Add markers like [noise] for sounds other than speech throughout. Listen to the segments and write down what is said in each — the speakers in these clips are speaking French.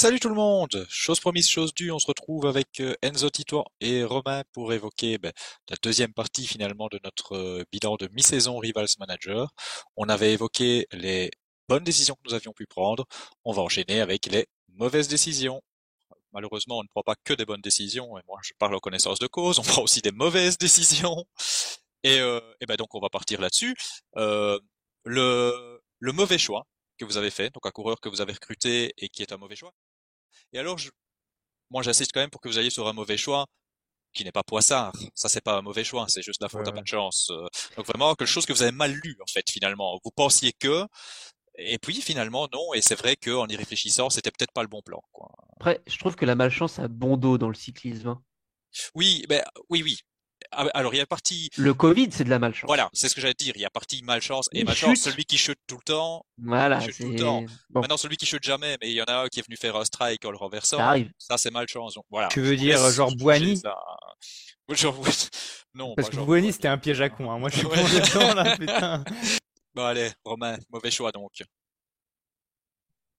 Salut tout le monde! Chose promise, chose due, on se retrouve avec euh, Enzo Tito et Romain pour évoquer ben, la deuxième partie finalement de notre euh, bilan de mi-saison Rivals Manager. On avait évoqué les bonnes décisions que nous avions pu prendre. On va enchaîner avec les mauvaises décisions. Malheureusement, on ne prend pas que des bonnes décisions, et moi je parle en connaissance de cause, on [laughs] prend aussi des mauvaises décisions. Et, euh, ben donc on va partir là-dessus. Euh, le, le mauvais choix, que vous avez fait, donc un coureur que vous avez recruté et qui est un mauvais choix. Et alors, je, moi, j'assiste quand même pour que vous ayez sur un mauvais choix qui n'est pas Poissard. Ça, c'est pas un mauvais choix, c'est juste la faute à pas de chance. Euh. Donc vraiment quelque chose que vous avez mal lu en fait finalement. Vous pensiez que, et puis finalement non. Et c'est vrai qu'en y réfléchissant, c'était peut-être pas le bon plan. Quoi. Après, je trouve que la malchance a bon dos dans le cyclisme. Hein. Oui, ben oui, oui. Ah, alors il y a partie. Le Covid, c'est de la malchance. Voilà, c'est ce que j'allais dire. Il y a partie malchance et malchance. Celui qui chute tout le temps. Voilà. Chute tout le temps. Bon. Maintenant celui qui chute jamais, mais il y en a un qui est venu faire un strike en le renversant. Ça arrive. Ça c'est malchance. Donc, voilà. Tu veux dire genre Boigny Genre, [laughs] non. Parce que Boigny c'était un piège à con. Hein. Moi je suis ouais. là, [laughs] putain. Bon allez, Romain, mauvais choix donc.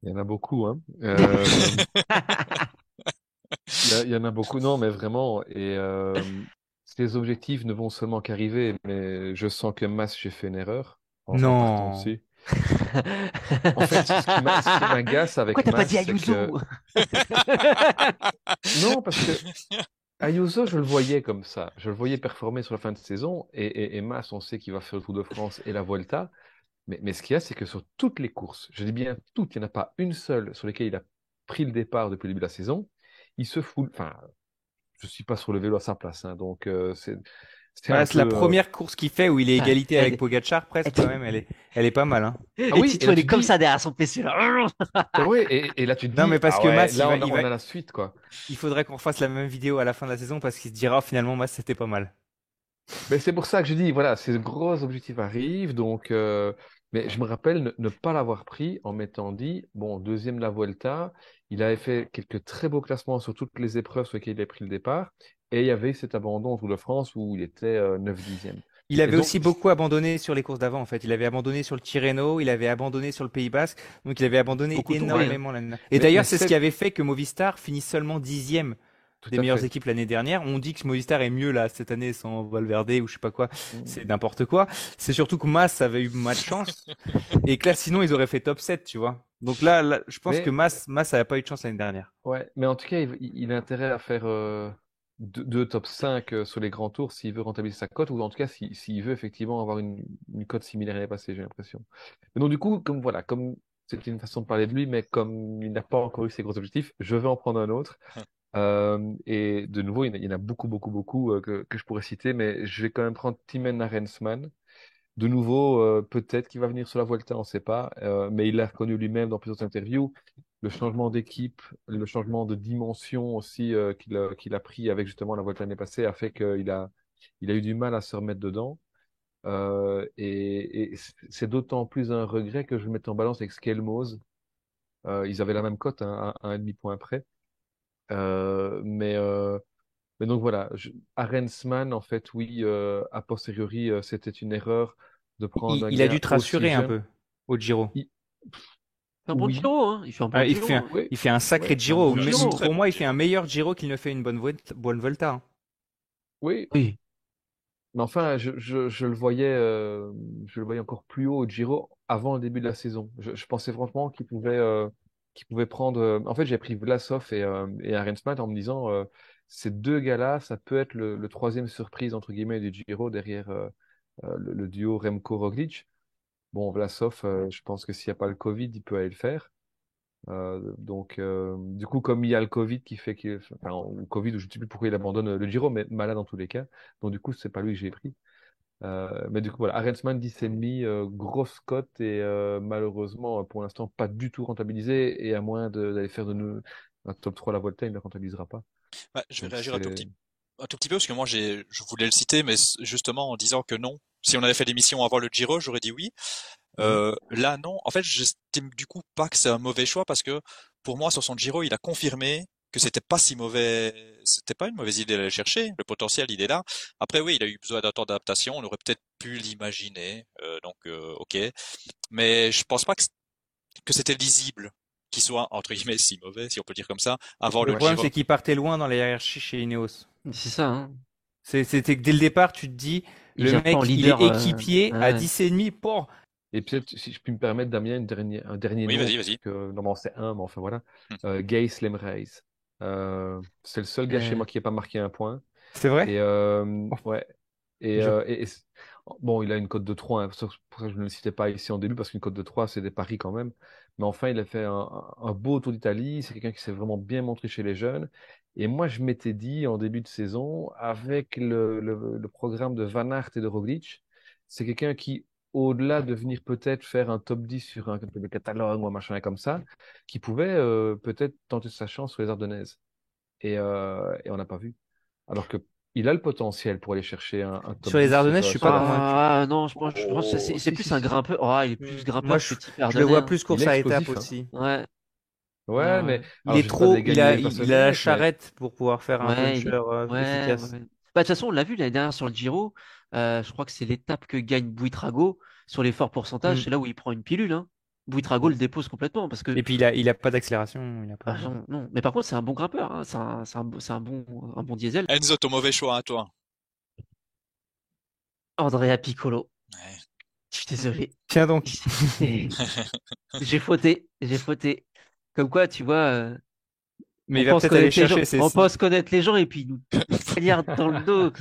Il y en a beaucoup, hein. [laughs] Euh... il, y, y, en a beaucoup, non, mais vraiment. Et euh, ces objectifs ne vont seulement qu'arriver, mais je sens que Mas, j'ai fait une erreur. En non. En fait, ce qui m'agace avec Pourquoi t'as pas dit Ayuso que... [laughs] Non, parce que Ayuso, je le voyais comme ça. Je le voyais performer sur la fin de saison, et, et, et Mas, on sait qu'il va faire le Tour de France et la Vuelta. Mais, mais ce qu'il y a, c'est que sur toutes les courses, je dis bien toutes, il n'y en a pas une seule sur laquelle il a pris le départ depuis le début de la saison. Il se fout, enfin, je suis pas sur le vélo à sa place, hein, donc euh, c'est. C'est ouais, la première euh... course qu'il fait où il est égalité ah, avec Pogacar presque quand même, elle est, elle est pas mal. Hein. Ah oui, Tito, il est comme dis... ça derrière son PC là. [laughs] oui, et, et, là tu te dis. Non mais parce ah que ouais, Mas, là il on, va, a, on a la suite quoi. Il faudrait qu'on fasse la même vidéo à la fin de la saison parce qu'il se dira oh, finalement Mas c'était pas mal. Mais c'est pour ça que je dis voilà, ces gros objectifs arrivent donc. Euh... Mais je me rappelle ne, ne pas l'avoir pris en m'étant dit, bon, deuxième de la Vuelta, il avait fait quelques très beaux classements sur toutes les épreuves sur lesquelles il a pris le départ, et il y avait cet abandon au Tour de France où il était euh, 9 dixièmes. Il avait donc... aussi beaucoup abandonné sur les courses d'avant, en fait. Il avait abandonné sur le Tirreno, il avait abandonné sur le Pays Basque, donc il avait abandonné énormément Et d'ailleurs, c'est ce qui avait fait que Movistar finisse seulement dixième Tout des meilleures fait. équipes l'année dernière. On dit que Movistar est mieux là cette année sans Valverde ou je sais pas quoi. Mmh. C'est n'importe quoi. C'est surtout que Mas avait eu mal de chance [laughs] et que là sinon ils auraient fait top 7, tu vois. Donc là, là je pense mais... que Mas Mas avait pas eu de chance l'année dernière. Ouais, mais en tout cas, il, il a intérêt à faire euh, deux, deux, top 5 sur les grands tours s'il veut rentabiliser sa cote ou en tout cas s'il si, si veut effectivement avoir une, une cote similaire à l'année passée, j'ai l'impression. Mais donc du coup, comme voilà, comme c'était une façon de parler de lui, mais comme il n'a pas encore eu ses gros objectifs, je vais en prendre un autre. [laughs] Euh, et de nouveau, il y en a beaucoup, beaucoup, beaucoup euh, que, je pourrais citer, mais je vais quand même prendre Timen Arensman. De nouveau, euh, peut-être qu'il va venir sur la Volta, on ne sait pas, mais il l'a reconnu lui-même dans plusieurs interviews. Le changement d'équipe, le changement de dimension aussi qu'il a, pris avec justement la Volta l'année passée a fait qu'il a, eu du mal à se remettre dedans. et, c'est d'autant plus un regret que je le mette en balance avec Skelmose. ils avaient la même cote, hein, un, un demi point près. Euh, mais, euh, mais donc voilà, Arensman, en fait, oui, euh, a posteriori, c'était une erreur de prendre. Il, il a dû te rassurer un peu au Giro. Il... C'est un bon oui. Giro, hein. Il fait un bon ah, Giro. Il fait un, oui. il fait un sacré ouais, Giro. Mais Giro. pour moi, il fait un meilleur Giro qu'il ne fait une bonne, bonne Volta. Hein. Oui. Oui. Mais enfin, je, je, je le voyais, euh, je le voyais encore plus haut au Giro avant le début de la saison. Je, je pensais franchement qu'il pouvait, euh, qui pouvait prendre. Euh, en fait, j'ai pris Vlasov et, euh, et en me disant euh, ces deux gars-là, ça peut être le, le, troisième surprise entre guillemets du Giro derrière euh, le, le, duo Remco-Roglic. Bon, Vlasov, je pense que s'il n'y a pas le Covid, il peut aller le faire. donc, du coup, comme il y a le Covid qui fait que, enfin, le Covid, je ne sais plus pourquoi il abandonne le Giro, mais malade dans tous les cas. Donc, du coup, c'est pas lui que j'ai pris. Euh, mais du coup, voilà, Arensman 10,5, euh, grosse cote et euh, malheureusement, pour l'instant, pas du tout rentabilisé. Et à moins d'aller faire de nous un top 3 à la Volta, il ne rentabilisera pas. Bah, je vais Donc, réagir un tout, petit, un tout petit peu parce que moi, j'ai, je voulais le citer, mais justement en disant que non. Si on avait fait l'émission avant le Giro, j'aurais dit oui. Euh, mmh. Là, non. En fait, j'estime du coup pas que c'est un mauvais choix parce que pour moi, sur son Giro, il a confirmé que c'était pas si mauvais, c'était pas une mauvaise idée d'aller chercher. Le potentiel, il est là. Après, oui, il a eu besoin d'un temps d'adaptation. On aurait peut-être pu l'imaginer. Euh, donc, euh, ok. Mais je pense pas que, que c'était lisible qui soit entre guillemets si mauvais, si on peut dire comme ça, avant le, le problème, c'est qu'il partait loin dans la hiérarchie chez Ineos. C'est ça. Hein. C'était que dès le départ, tu te dis, le mec, il est euh, équipier à 10 et demi pour. Et peut-être, si je puis me permettre, Damien, une dernière, un dernier oui, vas-y, vas-y. Que, normalement, c'est un, mais enfin voilà. Hum. Euh, Gay Slemreis. Euh, c'est le seul gars chez moi qui n'a pas marqué un point. C'est vrai? Et, euh, ouais. Et, euh, et, bon, il a une cote de 3, hein, pour ça que je ne le citais pas ici en début, parce qu'une cote de 3, c'est des paris quand même. Mais enfin, il a fait un, un beau tour d'Italie. C'est quelqu'un qui s'est vraiment bien montré chez les jeunes. Et moi, je m'étais dit en début de saison, avec le, le, le programme de Van Aert et de Roglic, c'est quelqu'un qui, au-delà de venir peut-être faire un top 10 sur un de catalogue ou un machin comme ça, qui pouvait euh, peut-être tenter sa chance sur les Ardennaises. Et, euh, et on n'a pas vu. Alors que il a le potentiel pour aller chercher un, un top Sur les Ardennaises, je suis pas convaincu. Ah non, je pense, je pense que c'est plus un grimpeur. Oh, il est plus grimpeur. Moi, je, je le vois plus course à étapes hein. aussi. Ouais. Ouais, mais il est trop, il a, il a la charrette pour pouvoir faire un ouais, puncher euh, ouais, efficace. Bah, de toute façon, on l'a vu l'année dernière sur le Giro. Euh, je crois que c'est l'étape que gagne Buitrago sur les forts pourcentages. Mm. C'est là où il prend une pilule. Hein. Buitrago le dépose complètement parce que. Et puis il a, il a pas d'accélération. Il a pas... Ah, non, non, mais par contre c'est un bon grimpeur. Hein. C'est un, un, un, bon, un bon diesel. Enzo, ton mauvais choix à hein, toi. Andrea Piccolo. Ouais. Je suis désolé. Tiens donc. [laughs] j'ai fauté, j'ai fauté. Comme quoi, tu vois. Euh, mais il va peut-être aller chercher. Ses... On pense connaître les gens et puis nous [laughs] dans le dos.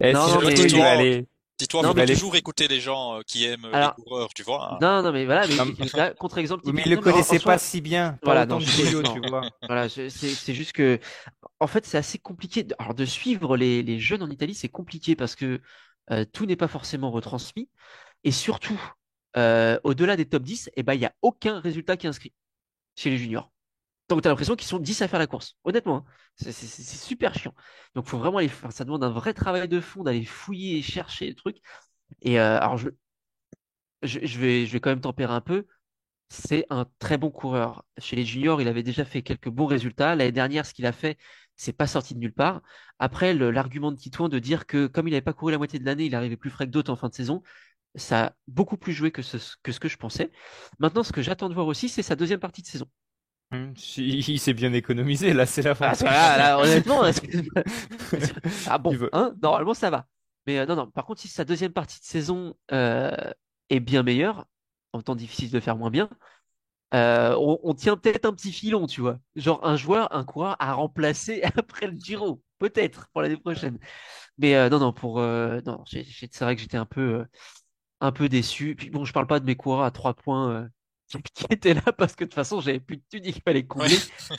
Eh, non, si mais il va aller. Dis-toi, faut toujours écouter les gens euh, qui aiment euh, les coureurs, tu vois. Hein. Non, non, mais voilà, mais contre-exemple. Mais il le connaissait pas si bien. Voilà, non, tu vois. [laughs] Voilà, c'est juste que, en fait, c'est assez compliqué. Alors, de suivre les, les jeunes en Italie, c'est compliqué parce que euh, tout n'est pas forcément retransmis. Et surtout, euh, au-delà des top 10, eh ben, il n'y a aucun résultat qui est inscrit chez les juniors. Donc, tu as l'impression qu'ils sont 10 à faire la course. Honnêtement, hein. c'est super chiant. Donc, faut vraiment aller faire, ça demande un vrai travail de fond d'aller fouiller et chercher les trucs. Et euh, alors, je, vais, quand même tempérer un peu. C'est un très bon coureur. Chez les juniors, il avait déjà fait quelques bons résultats. L'année dernière, ce qu'il a fait, c'est pas sorti de nulle part. Après, l'argument de Titouan de dire que comme il n'avait pas couru la moitié de l'année, il arrivait plus frais que d'autres en fin de saison, ça a beaucoup plus joué que ce que je pensais. Maintenant, ce que j'attends de voir aussi, c'est sa deuxième partie de saison. Hum, [laughs] il s'est bien économisé, là, c'est la fin. Ah, [laughs] honnêtement, [laughs] ah bon, hein, normalement ça va. Mais euh, non, non, par contre, si sa deuxième partie de saison euh, est bien meilleure, en temps difficile de faire moins bien, euh, on, tient peut-être un petit filon, tu vois. Genre un joueur, un coureur à remplacer après le Giro, peut-être pour l'année prochaine. Mais non, non, pour non, c'est vrai que j'étais un peu, un peu déçu. Puis bon, je parle pas de mes coureurs à trois points qui étaient là parce que de toute façon, j'avais plus de thunes qu'il fallait combler. [laughs]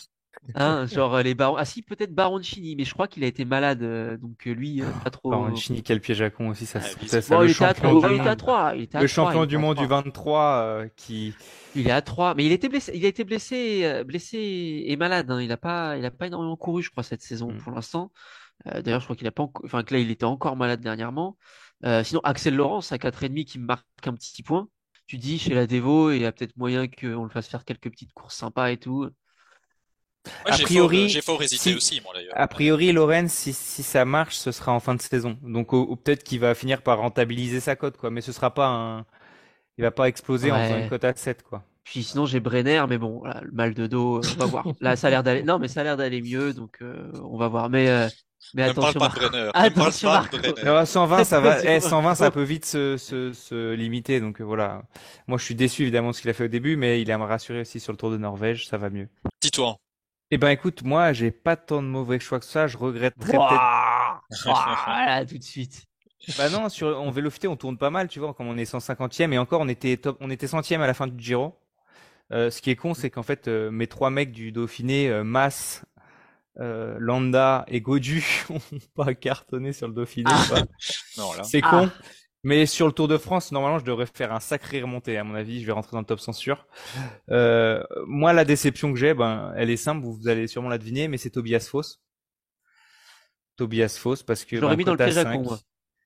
Hein, genre les barons. Ah si, peut-être Baroncini, mais je crois qu'il a été malade, donc lui, pas trop. Baroncini, quel piège à con aussi, ça. Ah, ça, ça, bon, il, était à 3, il était à 3. le champion du monde du 23 qui il est à 3, mais il était blessé, il a été blessé, euh, blessé et malade. Hein. Il a pas, il a pas énormément couru, je crois, cette saison mm. pour l'instant. Euh, D'ailleurs, je crois qu'il a pas, enfin que là, il était encore malade dernièrement. Euh, sinon, Axel Laurence à 4,5 qui me marque un petit point. Tu dis chez la Devo, il y a peut-être moyen qu'on le fasse faire quelques petites courses sympas et tout. a priori, j'ai fort hésité aussi, moi d'ailleurs. A priori, Lorenz, si, si ça marche, ce sera en fin de saison. Donc, peut-être qu'il va finir par rentabiliser sa cote, quoi. Mais ce sera pas un, il va pas exploser en faisant une cote à 7, quoi. Puis sinon j'ai Brenner, mais bon, le mal de dos, euh, on va voir. [laughs] Là, ça a l'air d'aller. Non, mais ça a l'air d'aller mieux, donc euh, on va voir. Mais euh, mais attention. Parle pas de Brenner. [laughs] Attention, parle pas de Brenner. 120, ça va. [laughs] Eh, 120, ça peut vite se, se, se limiter. Donc voilà. Moi, je suis déçu évidemment de ce qu'il a fait au début, mais il a me rassuré aussi sur le Tour de Norvège, ça va mieux. Dis-toi. Eh ben écoute, moi, j'ai pas tant de mauvais choix que ça. Je regrette très peut-être. [laughs] Voilà, tout de suite. Bah non, sur en vélocité, on tourne pas mal, tu vois, comme on est 150e et encore on était top, on était centième à la fin du Giro. Euh, ce qui est con, c'est qu'en fait euh, mes trois mecs du Dauphiné, euh, Mas, euh, Landa et Godu, [laughs] ont pas cartonné sur le Dauphiné. Ah. [laughs] c'est con. Ah. Mais sur le Tour de France, normalement, je devrais faire un sacré remontée. À mon avis, je vais rentrer dans le top censure. Euh, moi, la déception que j'ai, ben, elle est simple. Vous, allez sûrement la deviner, mais c'est Tobias Foss. Tobias Foss, parce que. Je l'aurais ben, mis dans le piège à con, moi.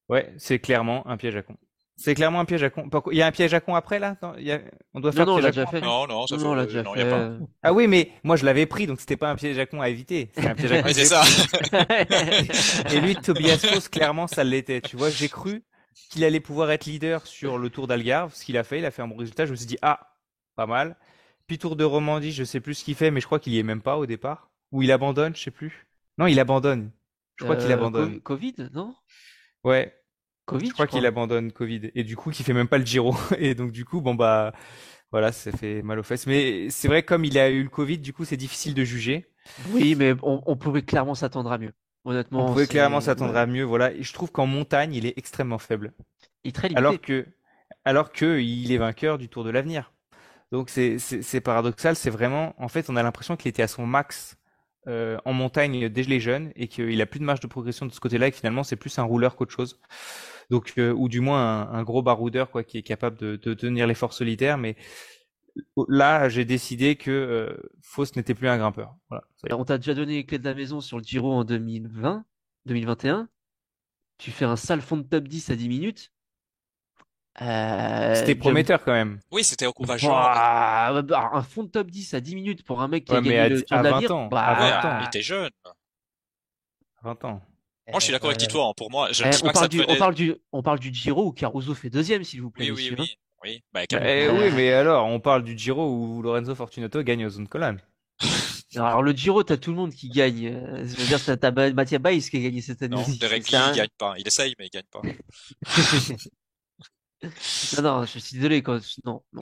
Ouais, c'est clairement un piège à con. C'est clairement un piège à con. Il y a un piège à con après là On doit faire non, non, piège à con. Fait. Non, non, ça non, l'a déjà fait. Pas... Ah oui, mais moi je l'avais pris, donc c'était pas un piège à con à éviter. C'est un piège à con. c'est ça. [laughs] Et lui, Tobias Foss, clairement, ça l'était. Tu vois, j'ai cru qu'il allait pouvoir être leader sur le Tour d'Algarve, ce qu'il a fait. Il a fait un bon résultat. Je me suis dit ah, pas mal. puis Tour de Romandie, je sais plus ce qu'il fait, mais je crois qu'il y est même pas au départ. Ou il abandonne, je sais plus. Non, il abandonne. Je crois qu'il abandonne. Covid, non? Ouais. Covid. Je crois qu'il abandonne Covid et du coup, qu'il fait même pas le Giro. [laughs] Et donc du coup, bon bah voilà, ça fait mal aux fesses. Mais c'est vrai, comme il a eu le Covid, du coup, c'est difficile de juger. Oui, mais on, pouvait clairement s'attendre à mieux. Honnêtement. On pouvait clairement s'attendre à mieux, voilà. Et je trouve qu'en montagne, il est extrêmement faible. Il est très limité. Alors que, alors que il est vainqueur du Tour de l'avenir. Donc c'est, c'est, paradoxal. C'est vraiment, en fait, on a l'impression qu'il était à son max euh, en montagne dès les jeunes et qu'il a plus de marge de progression de ce côté-là et que finalement c'est plus un rouleur qu'autre chose. Donc, euh, ou du moins un, gros baroudeur quoi, qui est capable de, de tenir l'effort solitaire. Mais là, j'ai décidé que euh, Fauss n'était plus un grimpeur. Voilà. on t'a déjà donné les clés de la maison sur le Giro en 2020, 2021. Tu fais un sale fond de top 10 à 10 minutes. Euh, c'était prometteur quand même. Oui, c'était encourageant. Bah, bah, un fond de top 10 à 10 minutes pour un mec qui a gagné le Tour à 20 ans, bah, à 20 ans. Il était jeune. 20 ans. Moi, je suis d'accord avec toi. Hein. Pour moi, je eh, on, parle du, on, parle du, on parle du Giro où Caruso fait deuxième, s'il vous plaît. Oui, oui, oui. Oui, bah, eh oui, mais alors, on parle du Giro où Lorenzo Fortunato gagne aux zone colonne. Alors, le Giro, t'as tout le monde qui gagne. Je veux dire, t'as Mathieu Baïs qui a gagné cette année. Non, Derek Lee, il gagne pas. Il essaye, mais il gagne pas. [laughs] non, je suis désolé. Non, non.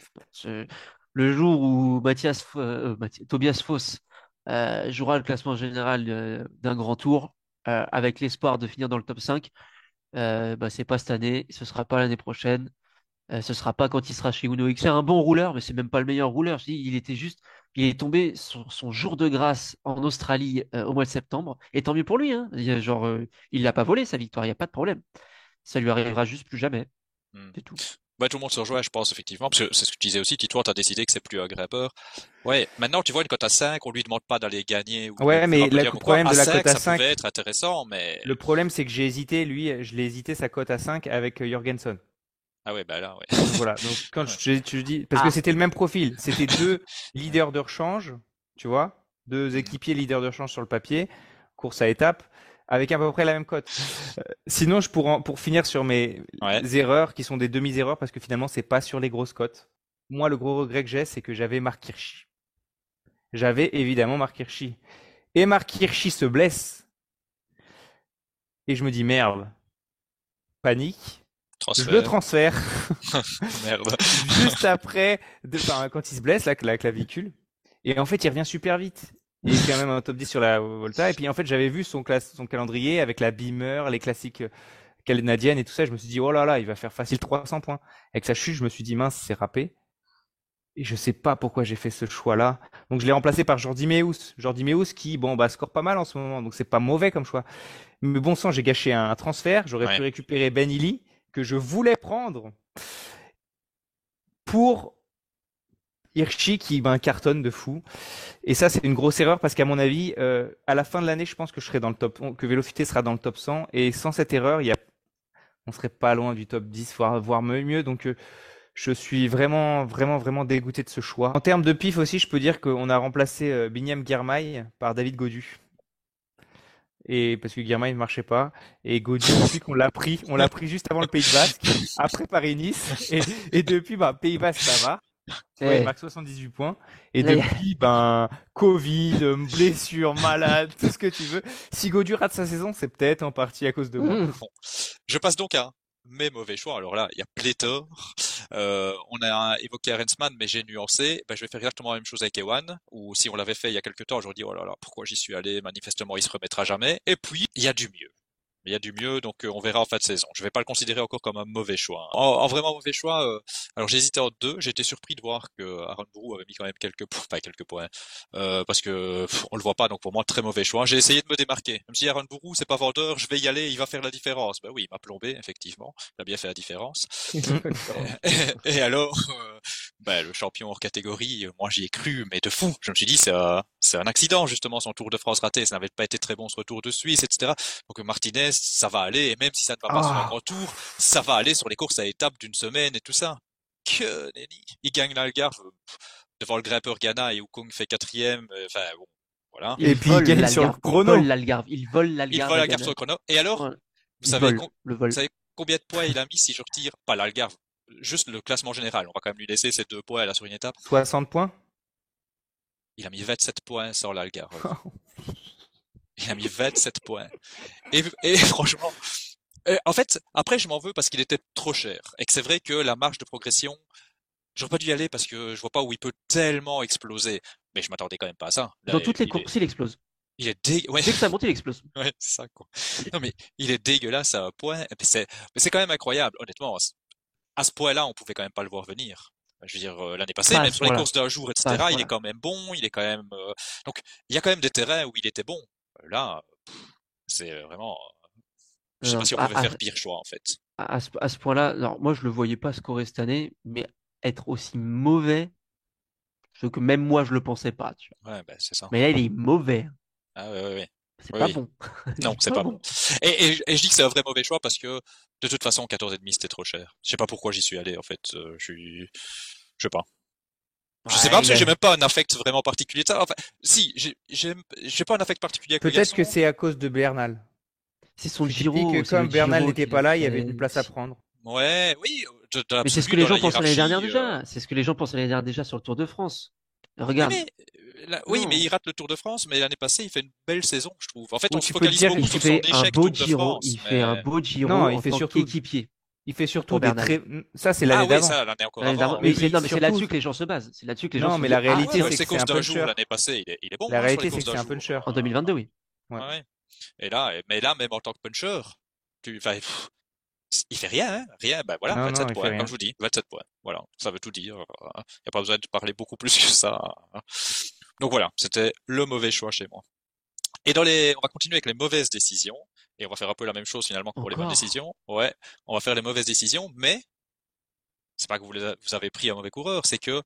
Le jour où euh, Tobias Foss euh, jouera le classement général euh, d'un grand tour avec l'espoir de finir dans le top 5, bah, c'est pas cette année, ce sera pas l'année prochaine. Ce sera pas quand il sera chez Uno X. C'est un bon rouleur, mais c'est même pas le meilleur rouleur. Il était juste, il est tombé sur son jour de grâce en Australie au mois de septembre. Et tant mieux pour lui. Hein. Il, genre, il l'a pas volé sa victoire. Il n'y a pas de problème. Ça lui arrivera juste plus jamais. Hmm. C'est tout. Bah, tout le monde se rejoint, je pense, effectivement, parce que c'est ce que tu disais aussi, Tito, tu as décidé que c'est plus un grimpeur. Ouais, maintenant, tu vois, une cote à 5, on lui demande pas d'aller gagner. Ou ouais, mais le problème de la cote à 5, ça pouvait être intéressant, mais... Le problème, c'est que j'ai hésité, lui, je l'ai hésité sa cote à 5 avec Jorgensen. Ah ouais, bah là, ouais. voilà. Donc [laughs] quand je, dis, parce que ah. c'était le même profil, c'était deux [laughs] leaders de rechange, tu vois, deux mmh. équipiers leaders de rechange sur le papier, course à étapes, avec à peu près la même cote. Euh, sinon, je pour pour finir sur mes erreurs qui sont des demi-erreurs parce que finalement c'est pas sur les grosses cotes. Moi, le gros regret que j'ai, c'est que j'avais Mark Hirschi. J'avais évidemment Mark Hirschi. Et Mark Hirschi se blesse. Et je me dis merde. Panique je le transfère. [laughs] Merde. Juste après, de, quand il se blesse, la, la clavicule. Et en fait, il revient super vite. Il est quand même un top 10 sur la Volta. Et puis en fait, j'avais vu son, classe, son calendrier avec la Beamer, les classiques euh, canadiennes et tout ça. Je me suis dit, oh là là, il va faire facile 300 points. Avec sa chute, je me suis dit, mince, c'est râpé. Et je sais pas pourquoi j'ai fait ce choix-là. Donc je l'ai remplacé par Jordi Meus. Jordi Meus qui, bon, bah, score pas mal en ce moment. Donc c'est pas mauvais comme choix. Mais bon sang, j'ai gâché un, transfert. J'aurais pu récupérer Ben Illy que je voulais prendre pour Hirschi qui ben, cartonne de fou. Et ça, c'est une grosse erreur parce qu'à mon avis, euh, à la fin de l'année, je pense que je serai dans le top, que Vélocité sera dans le top 100. Et sans cette erreur, il y a, on serait pas loin du top 10, voire, voire mieux. Donc, euh, je suis vraiment, vraiment, vraiment dégoûté de ce choix. En termes de pif aussi, je peux dire qu'on a remplacé euh, Binyam par David Godu et parce que Guermain ne marchait pas et Gaudi [laughs] depuis qu'on l'a pris on l'a pris juste avant le Pays Basque après Paris-Nice et, et depuis bah Pays Basque ça va Ouais, max 78 points. Et depuis, ben, Covid, blessure, malade, tout ce que tu veux. Si Godu rate sa saison, c'est peut-être en partie à cause de moi. Bon. Je passe donc à mes mauvais choix. Alors là, il y a pléthore. Euh, on a évoqué Arensman, mais j'ai nuancé. Ben, je vais faire exactement la même chose avec Ewan, ou si on l'avait fait il y a quelques temps, j'aurais dit, oh là là, pourquoi j'y suis allé? Manifestement, il se remettra jamais. Et puis, il y a du mieux il y a du mieux, donc euh, on verra en fin de saison. Je vais pas le considérer encore comme un mauvais choix. Hein. En, vraiment mauvais choix, euh, alors j'hésitais entre deux. J'étais surpris de voir que Aaron Brou avait mis quand même quelques points, pas quelques points, euh, parce que on le voit pas, donc pour moi très mauvais choix. J'ai essayé de me démarquer. Même si Aaron Brou c'est pas vendeur, je vais y aller, il va faire la différence. Ben oui, il m'a plombé effectivement, il a bien fait la différence. [laughs] et, alors, ben, le champion hors catégorie, moi j'y ai cru, mais de fou. Je me suis dit c'est c'est un accident justement son Tour de France raté, ça n'avait pas été très bon ce retour de Suisse, etc. Donc Martinez ça va aller, et même si ça ne va pas sur un ah. grand tour, ça va aller sur les courses à étapes d'une semaine et tout ça. Que nenni. Il gagne l'Algarve devant le grimpeur Ghana et Wukong fait quatrième, euh, enfin bon, voilà. et puis il gagne sur le chrono. Il vole l'Algarve, il vole l'Algarve. Il vole l'Algarve sur le chrono. Et alors, vous, savez vous savez combien de points il a mis si je retire, pas l'Algarve, juste le classement général. On va quand même lui laisser ces deux points là sur une étape. 60 points? Il a mis 27 points sur l'Algarve. [laughs] il a mis 27 points. Et, et [laughs] franchement, en fait, après, je m'en veux parce qu'il était trop cher. Et que c'est vrai que la marge de progression, j'aurais pas dû y aller parce que je vois pas où il peut tellement exploser. Mais je m'attendais quand même pas à ça. Dans toutes les courses, il explose. Il est dé... Dès que ça monte, il explose. [laughs] Ouais, c'est ça, quoi. Non, mais il est dégueulasse à un point. C'est, mais c'est quand même incroyable, honnêtement. À ce point-là, on pouvait quand même pas le voir venir. Je veux dire, euh, l'année passée, même sur les courses d'un jour, etc., il est quand même bon, il est quand même, euh, donc, il y a quand même des terrains où il était bon. Là, c'est vraiment, je sais pas si on pouvait faire pire choix, en fait. À ce, à ce point-là, alors, moi, je le voyais pas scorer cette année, mais être aussi mauvais, ce que même moi, je le pensais pas, tu vois. Ouais, ben, c'est ça. Mais là, il est mauvais. Ah ouais, ouais, ouais. [laughs] C'est pas bon. Non, c'est pas, bon. Et, et, et, je dis que c'est un vrai mauvais choix parce que de toute façon, 14,5 c'était trop cher. Je sais pas pourquoi j'y suis allé en fait. Euh, je suis, je sais pas. Je sais pas parce que j'ai même pas un affect vraiment particulier. Enfin, si, j'ai, pas un affect particulier. Peut-être que c'est à cause de Bernal. C'est son Giro. que comme Bernal n'était pas là, il y avait une place à prendre. Ouais, oui. mais c'est ce que les gens pensaient l'année dernière déjà. Euh. C'est ce que les gens pensaient l'année dernière déjà sur le Tour de France. Regarde. Oui, mais il rate le Tour de France, mais l'année passée, il fait une belle saison, je trouve. En fait, on se focalise beaucoup sur son échec Tour de France. Il fait un beau Giro non, il fait surtout équipier. Il fait surtout des très... Ça, c'est l'année ah, oui, ça, l'année encore avant. Mais, c'est, c'est là-dessus que les gens se basent. C'est là-dessus que les gens Non, mais la réalité, c'est que c'est un puncher. L'année passée, il est, il est bon. La hein, réalité, c'est que c'est un puncher. En 2022, oui. Ouais. Et là, mais là, même en tant que puncher, tu, enfin, il fait rien, hein rien. Ben voilà, 27 points, comme je vous dis, 27 points. Voilà, ça veut tout dire. Il n'y a pas besoin de parler beaucoup plus que ça. Donc voilà, c'était le mauvais choix chez moi. Et dans les, on va continuer avec les mauvaises décisions et on va faire un peu la même chose finalement que pour les bonnes décisions. Ouais, on va faire les mauvaises décisions, mais c'est pas que vous, vous avez pris un mauvais coureur, c'est que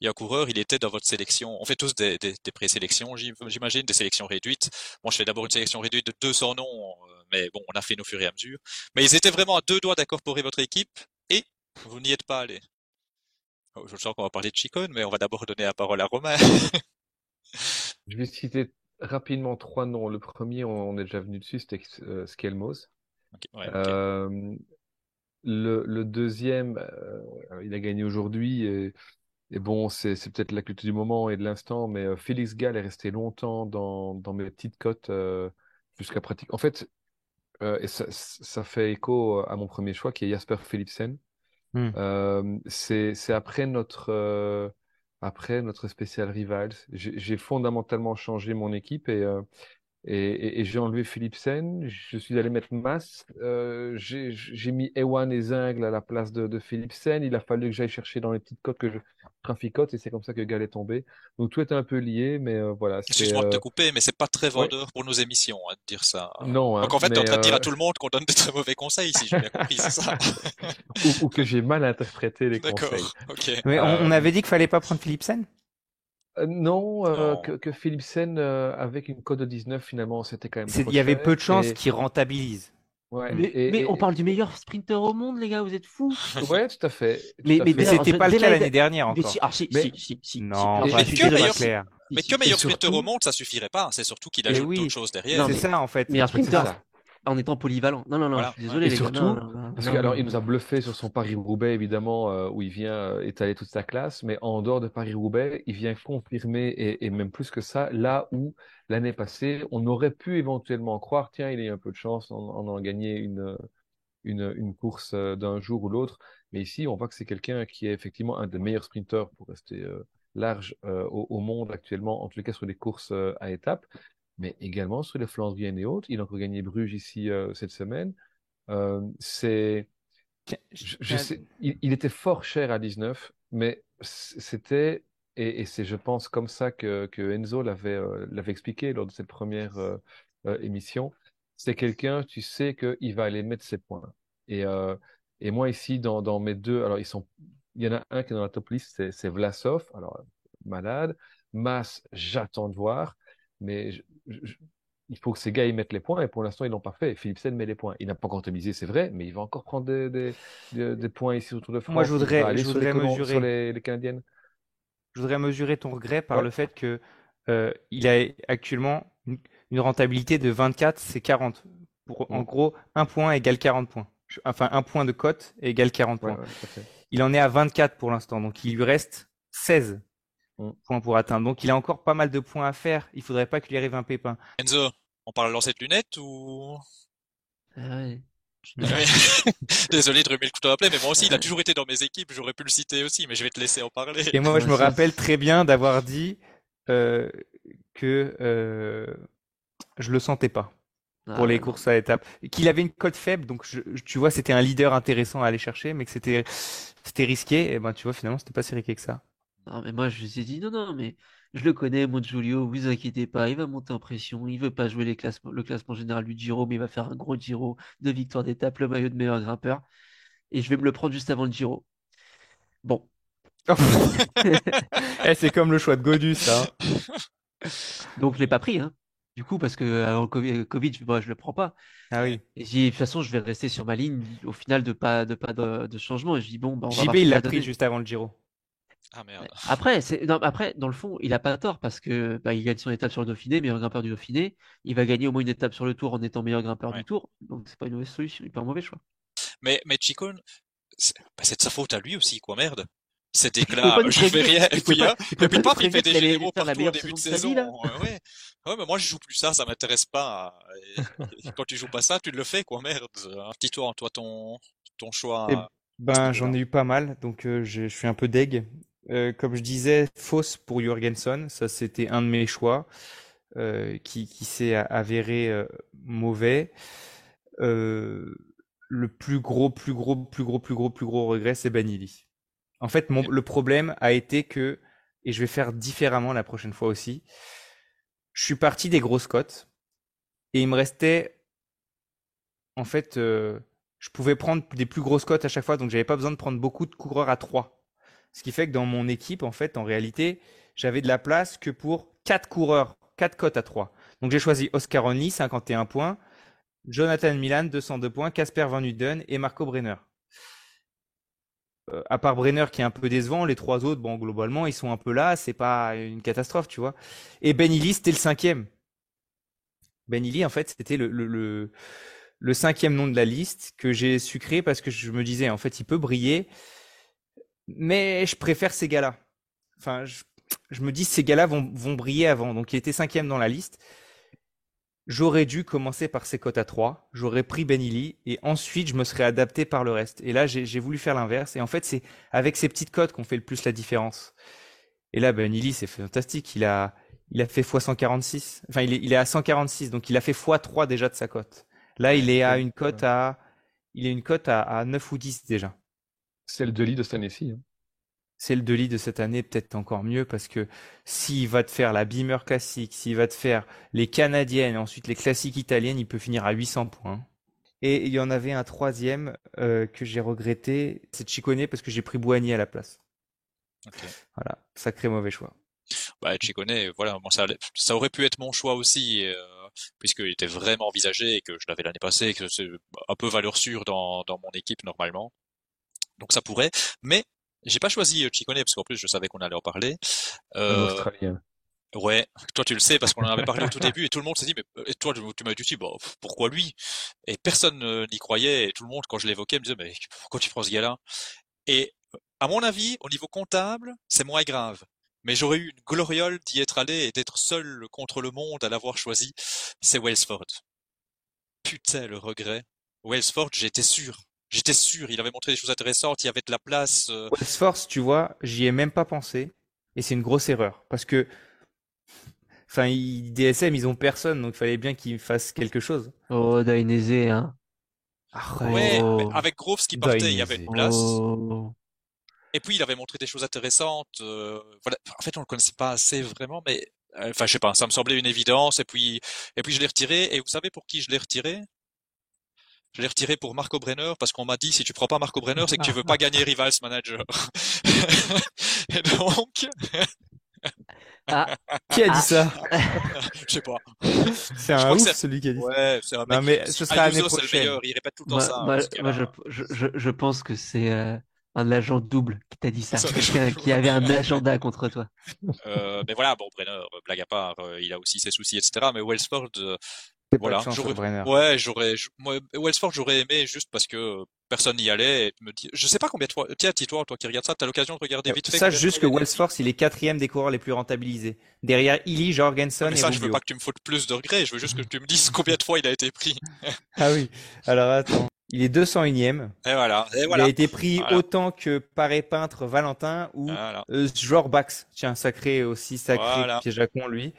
il y a un coureur, il était dans votre sélection. On fait tous des, des, des présélections, j'imagine, des sélections réduites. Bon, je fais d'abord une sélection réduite de 200 noms, euh, mais bon, on a fait nos fur et à mesure. Mais ils étaient vraiment à deux doigts d'incorporer votre équipe et vous n'y êtes pas allé. Oh, je sens qu'on va parler de Chicone, mais on va d'abord donner la parole à Romain. [laughs] je vais citer rapidement trois noms. Le premier, on, est déjà venu dessus, c'était euh, Skelmos. Euh, le, le, deuxième, euh, il a gagné aujourd'hui. Et, et, bon, c'est peut-être la culture du moment et de l'instant, mais Félix Gall est resté longtemps dans, dans mes petites cotes jusqu'à pratique. En fait, et ça, ça, fait écho à mon premier choix qui est Jasper Philipsen. Hmm. c'est après notre après notre spécial Rivals. J'ai fondamentalement changé mon équipe et, euh, et, et, j'ai enlevé Philipsen. Je suis allé mettre Mass. Euh, j'ai mis Ewan et Zingle à la place de, de Philipsen. Il a fallu que j'aille chercher dans les petites cotes que je traficote et c'est comme ça que Gal est tombé. Donc tout est un peu lié, mais euh, voilà. Excuse-moi de te couper, mais c'est pas très vendeur pour nos émissions hein, de dire ça. Non. Hein, Donc en fait, tu es en train de dire à tout le monde qu'on donne de très mauvais conseils, si j'ai bien compris, c'est ça. [laughs] ou, ou, que j'ai mal interprété les conseils. Ok. Mais on, avait dit qu'il fallait pas prendre Philipsen. Euh, non, euh, que, que Philipsen avec une code de 19 finalement c'était quand même. Il y avait peu de chances qu'il rentabilise. Ouais, mais, on parle du meilleur sprinter au monde, les gars, vous êtes fous. [laughs] Ouais, tout à fait. mais, mais, c'était pas le cas l'année dernière encore. Si, ah, si, si, si, si, Non, mais, que meilleur, clair. mais que meilleur sprinter au monde, ça suffirait pas. C'est surtout qu'il ajoute oui. d'autres choses derrière. C'est ça, en fait. Meilleur sprinter en étant polyvalent. Non, non, non, je suis désolé, et les surtout, gars. Non, non, parce que, alors, il nous a bluffé sur son Paris-Roubaix, évidemment, euh, où il vient euh, étaler toute sa classe, mais en dehors de Paris-Roubaix, il vient confirmer, et, et, même plus que ça, là où, l'année passée, on aurait pu éventuellement croire, tiens, il a eu un peu de chance, on, on en a gagné une, une, une course euh, d'un jour ou l'autre. Mais ici, on voit que c'est quelqu'un qui est effectivement un des meilleurs sprinteurs pour rester euh, large euh, au, au, monde actuellement, en tous les cas sur les courses à étapes, mais également sur les Flandriennes et autres. Il a encore gagné Bruges ici cette semaine. c'est, je, je sais, il, il, était fort cher à 19, mais c'était et, et c'est, je pense, comme ça que, que Enzo l'avait l'avait expliqué lors de cette première émission c'est quelqu'un, tu sais qu'il va aller mettre ses points. Et, euh, et moi, ici, dans, dans mes deux, alors ils sont, il y en a un qui est dans la top list, c'est Vlasov, alors malade. Mass, j'attends de voir, mais je, je, il faut que ces gars ils mettent les points et pour l'instant ils l'ont pas fait. Philipsen met les points. Il n'a pas comptabilisé, c'est vrai, mais il va encore prendre des, des, des, des points ici autour de France. Moi je voudrais, je voudrais sur les, mesurer sur les, les, Canadiennes. Je voudrais mesurer ton regret par ouais. le fait que euh, il a actuellement une, une rentabilité de 24, c'est 40. Pour, en gros, un point égale 40 points. Enfin, un point de cote égale 40 points. Ouais, il en est à 24 pour l'instant, donc il lui reste 16. Points pour atteindre. Donc il a encore pas mal de points à faire. Il faudrait pas qu'il lui arrive un pépin. Enzo, on parle lancer de lunettes ou? Ah [laughs] [laughs] Désolé de remuer le couteau à mais moi aussi, il a toujours été dans mes équipes. J'aurais pu le citer aussi, mais je vais te laisser en parler. Et moi, je me rappelle très bien d'avoir dit euh, que euh, je le sentais pas pour les ah. courses à étapes. Qu'il avait une cote faible, donc tu vois, c'était un leader intéressant à aller chercher, mais que c'était c'était risqué. Et ben, tu vois, finalement, c'était pas si risqué que ça. Non, mais moi, je me suis dit, non, non, mais je le connais, mon Giulio, vous inquiétez pas, il va monter en pression, il veut pas jouer les classements, le classement général du Giro, mais il va faire un gros Giro de victoire d'étape, le maillot de meilleur grimpeur. Et je vais me le prendre juste avant le Giro. Bon. [laughs] Eh, c'est comme le choix de Godus, ça. Hein. [laughs] Donc je l'ai pas pris, hein. Du coup, parce que avant le Covid, je, ne je le prends pas. Ah oui. Et j'ai de toute façon, je vais rester sur ma ligne. Au final, de pas de pas de, changement. Et je dis bon, bah, JB, il l'a pris juste avant le Giro. Ah merde. [laughs] Après, c'est après dans le fond, il a pas tort parce que bah, il gagne son étape sur le Dauphiné, meilleur grimpeur du Dauphiné. Il va gagner au moins une étape sur le Tour en étant meilleur grimpeur du Tour. Donc c'est pas une mauvaise solution, pas un mauvais choix. Mais mais bah, c'est de sa faute à lui aussi, quoi, merde cet [laughs] éclat, je fais rien, [laughs] et puis, hein, et puis paf, il fait des généraux partout au début de saison. ouais. ouais, mais moi je joue plus ça, ça m'intéresse pas. quand tu joues pas ça, tu le fais quoi, merde. Un petit tour, toi ton ton choix. Eh ben j'en ai eu pas mal, donc euh, je suis un peu deg. Euh, comme je disais, fausse pour Jurgenson, ça c'était un de mes choix euh, qui, qui s'est avéré euh, mauvais. Le plus gros, plus gros, plus gros, plus gros, plus gros regret, c'est Banili. En fait, le problème a été que, et je vais faire différemment la prochaine fois aussi, je suis parti des grosses cotes et il me restait, en fait, je pouvais prendre des plus grosses cotes à chaque fois, donc j'avais pas besoin de prendre beaucoup de coureurs à 3. Ce qui fait que dans mon équipe, en fait, en réalité, j'avais de la place que pour 4 coureurs, 4 cotes à 3. Donc j'ai choisi Oscar Only, 51 points, Jonathan Milan, 202 points, Casper Van Uden et Marco Brenner. Euh, à part Brenner qui est un peu décevant, les trois autres, bon, globalement, ils sont un peu là, c'est pas une catastrophe, tu vois. Et Ben Illy, c'était le cinquième. Ben Illy, en fait, c'était le, le, le, cinquième nom de la liste que j'ai sucré parce que je me disais, en fait, il peut briller, mais je préfère ces gars-là. Enfin, je, je, me dis, ces gars-là vont, vont briller avant. Donc, il était cinquième dans la liste. J'aurais dû commencer par ces cotes à 3, j'aurais pris Benili et ensuite je me serais adapté par le reste. Et là, j'ai voulu faire l'inverse. Et en fait, c'est avec ces petites cotes qu'on fait le plus la différence. Et là, Benili, c'est fantastique. Il a, il a fait x 146. Enfin, il est, il est à 146, donc il a fait x 3 déjà de sa cote. Là, il est à une cote à, il est une cote à, à 9 ou 10 déjà. C'est le Deli de cette année-ci. Hein c'est le Deli de cette année peut-être encore mieux parce que s'il va te faire la Beamer classique, s'il va te faire les canadiennes, ensuite les classiques italiennes, il peut finir à 800 points. Et il y en avait un troisième euh, que j'ai regretté, c'est Chicone parce que j'ai pris Boigny à la place. Voilà, sacré mauvais choix. Bah Chicone, voilà, ça, ça, aurait pu être mon choix aussi. Euh, puisqu'il était vraiment envisagé et que je l'avais l'année passée et que c'est un peu valeur sûre dans, dans mon équipe normalement. Donc ça pourrait, mais j'ai pas choisi euh, Chicone parce qu'en plus je savais qu'on allait en parler. Euh, Australien. Ouais, toi tu le sais parce qu'on en avait parlé au tout [laughs] début et tout le monde s'est dit mais et toi tu m'as dit bon pourquoi lui? Et personne euh, n'y croyait et tout le monde quand je l'évoquais me disait mais pourquoi tu prends ce gars-là? Et à mon avis au niveau comptable c'est moins grave. Mais j'aurais eu une gloriole d'y être allé et d'être seul contre le monde à l'avoir choisi c'est Wellsford putain le regret. Wellsford j'étais sûr J'étais sûr, il avait montré des choses intéressantes, il y avait de la place. Euh... Force, tu vois, j'y ai même pas pensé. Et c'est une grosse erreur. Parce que, enfin, ils, DSM, ils ont personne, donc il fallait bien qu'ils fassent quelque chose. Oh, Dainese, hein. Ah, ouais, avec Groves qui partait, il y avait une place. Oh. Et puis, il avait montré des choses intéressantes. Euh, voilà. En fait, on le connaissait pas assez vraiment, mais euh, enfin, je sais pas, ça me semblait une évidence. Et puis, et puis, je l'ai retiré. Et vous savez pour qui je l'ai retiré? Je l'ai retiré pour Marco Brenner parce qu'on m'a dit si tu prends pas Marco Brenner, c'est que tu veux pas gagner Rivals Manager. [laughs] Et donc. Ah. [laughs] Qui a dit ça? Je sais pas. C'est un ouf celui qui a dit ça. Ouais, c'est un mec. Non mais ce sera l'année prochaine. Le il répète tout le temps ça. Moi, moi je, je, je, pense que c'est euh, un agent double qui t'a dit ça. [laughs] Quelqu'un qui avait un agenda contre toi. Euh, mais voilà, bon, Brenner, blague à part, euh, il a aussi ses soucis, etc. Mais Wellsford, euh, Voilà, j'aurais, ouais, j'aurais, moi, Wellsford, j'aurais aimé juste parce que personne n'y allait et me dit, je sais pas combien de fois, tiens, dis-toi, toi qui regardes ça, t'as l'occasion de regarder vite fait. Sache juste que Wellsford, il est quatrième des coureurs les plus rentabilisés. Derrière Illy, Jorgensen mais et ça, je veux pas que tu me fautes plus de regrets, je veux juste que tu me dises [laughs] combien de fois il a été pris. ah oui. Alors attends. Il est 201ème. Et voilà. Et voilà. Il a été pris autant que Paré Peintre Valentin ou voilà. euh, Bax. Tiens, sacré aussi, sacré piège à con, lui.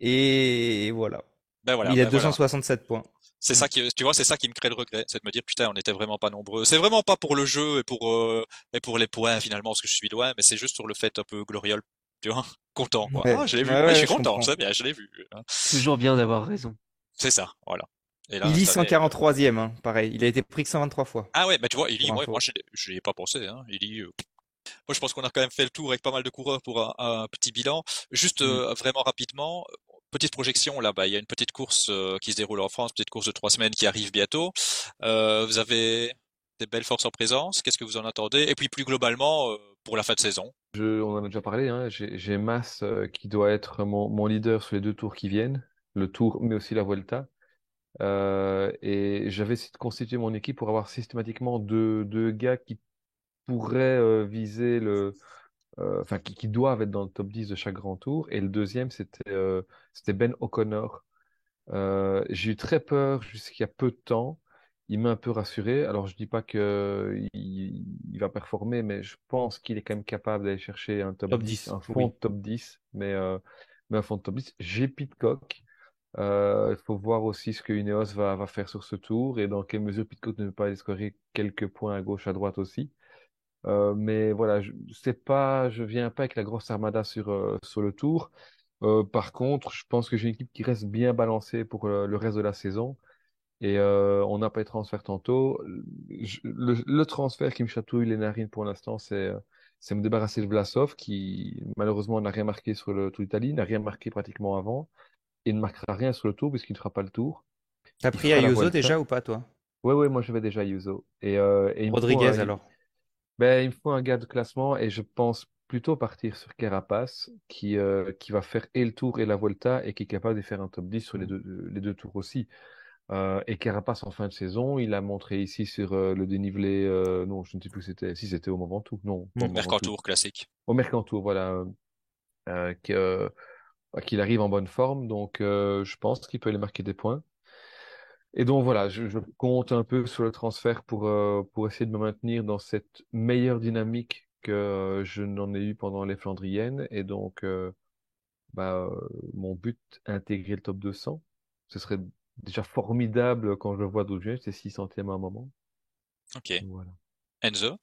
Et voilà. Ben voilà il a 267 ben points. C'est ça qui, tu vois, c'est ça qui me crée le regret, c'est de me dire putain, on était vraiment pas nombreux. C'est vraiment pas pour le jeu et pour euh, et pour les points finalement, parce que je suis loin, mais c'est juste sur le fait un peu gloriole, tu vois, [laughs] content. Quoi. Ah, je l'ai vu, je suis content, je bien, je l'ai vu. Hein. Toujours bien d'avoir raison. C'est ça, voilà. Et là, il 143e, hein, pareil. Il a été pris que 123 fois. Ah ouais, bah tu vois, il ouais, moi je n'y ai pas pensé. Hein. Il euh, moi je pense qu'on a quand même fait le tour avec pas mal de coureurs pour un, un petit bilan. Juste mm. euh, vraiment rapidement, petite projection là, bas il y a une petite course euh, qui se déroule en France, petite course de trois semaines qui arrive bientôt. Euh, vous avez des belles forces en présence. Qu'est-ce que vous en attendez? Et puis plus globalement euh, pour la fin de saison. On en a déjà parlé. Hein, J'ai Mass qui doit être mon, leader sur les deux tours qui viennent, le Tour mais aussi la Vuelta. et j'avais essayé de constituer mon équipe pour avoir systématiquement deux, gars qui pourraient viser le enfin qui, doivent être dans le top 10 de chaque grand tour. Et le deuxième, c'était euh, c'était Ben O'Connor. Euh, j'ai eu très peur jusqu'il y a peu de temps. Il m'a un peu rassuré. Alors je dis pas que il, va performer, mais je pense qu'il est quand même capable d'aller chercher un top, 10, un fond top 10, mais, mais un fond de top 10. J'ai Pitcock. il faut voir aussi ce que Ineos va, va faire sur ce tour et dans quelle mesure Pitcock ne peut pas aller scorer quelques points à gauche, à droite aussi. Euh, mais voilà, je pas, je viens pas avec la grosse armada sur, euh, sur le tour. Euh, par contre, je pense que j'ai une équipe qui reste bien balancée pour le reste de la saison. Et on n'a pas de transfert tantôt. le, transfert qui me chatouille les narines pour l'instant, c'est c'est me débarrasser de Vlasov, qui malheureusement n'a rien marqué sur le Tour d'Italie, n'a rien marqué pratiquement avant, et ne marquera rien sur le Tour puisqu'il ne fera pas le Tour. T'as pris Ayuso déjà ou pas, toi? Oui, oui, moi j'avais déjà Ayuso. Et, et Rodriguez alors ben, il me faut un gars de classement et je pense plutôt partir sur Carapace qui, euh, qui va faire et le tour et la Volta et qui est capable de faire un top 10 sur les deux, les deux tours aussi. Euh, et Carapace en fin de saison, il a montré ici sur euh, le dénivelé, euh, non, je ne sais plus c'était, si c'était au Mont tout non. Au Mercantour classique. Au Mercantour, voilà, qu'il arrive en bonne forme, donc je pense qu'il peut aller marquer des points. Et donc voilà, je, je, compte un peu sur le transfert pour, euh, pour essayer de me maintenir dans cette meilleure dynamique que euh, je n'en ai eu pendant les Flandriennes. Et donc, euh, bah, mon but, intégrer le top 200. Ce serait déjà formidable quand je le vois d'où je viens, c'est 600e à un moment. Ok. Voilà. Enzo?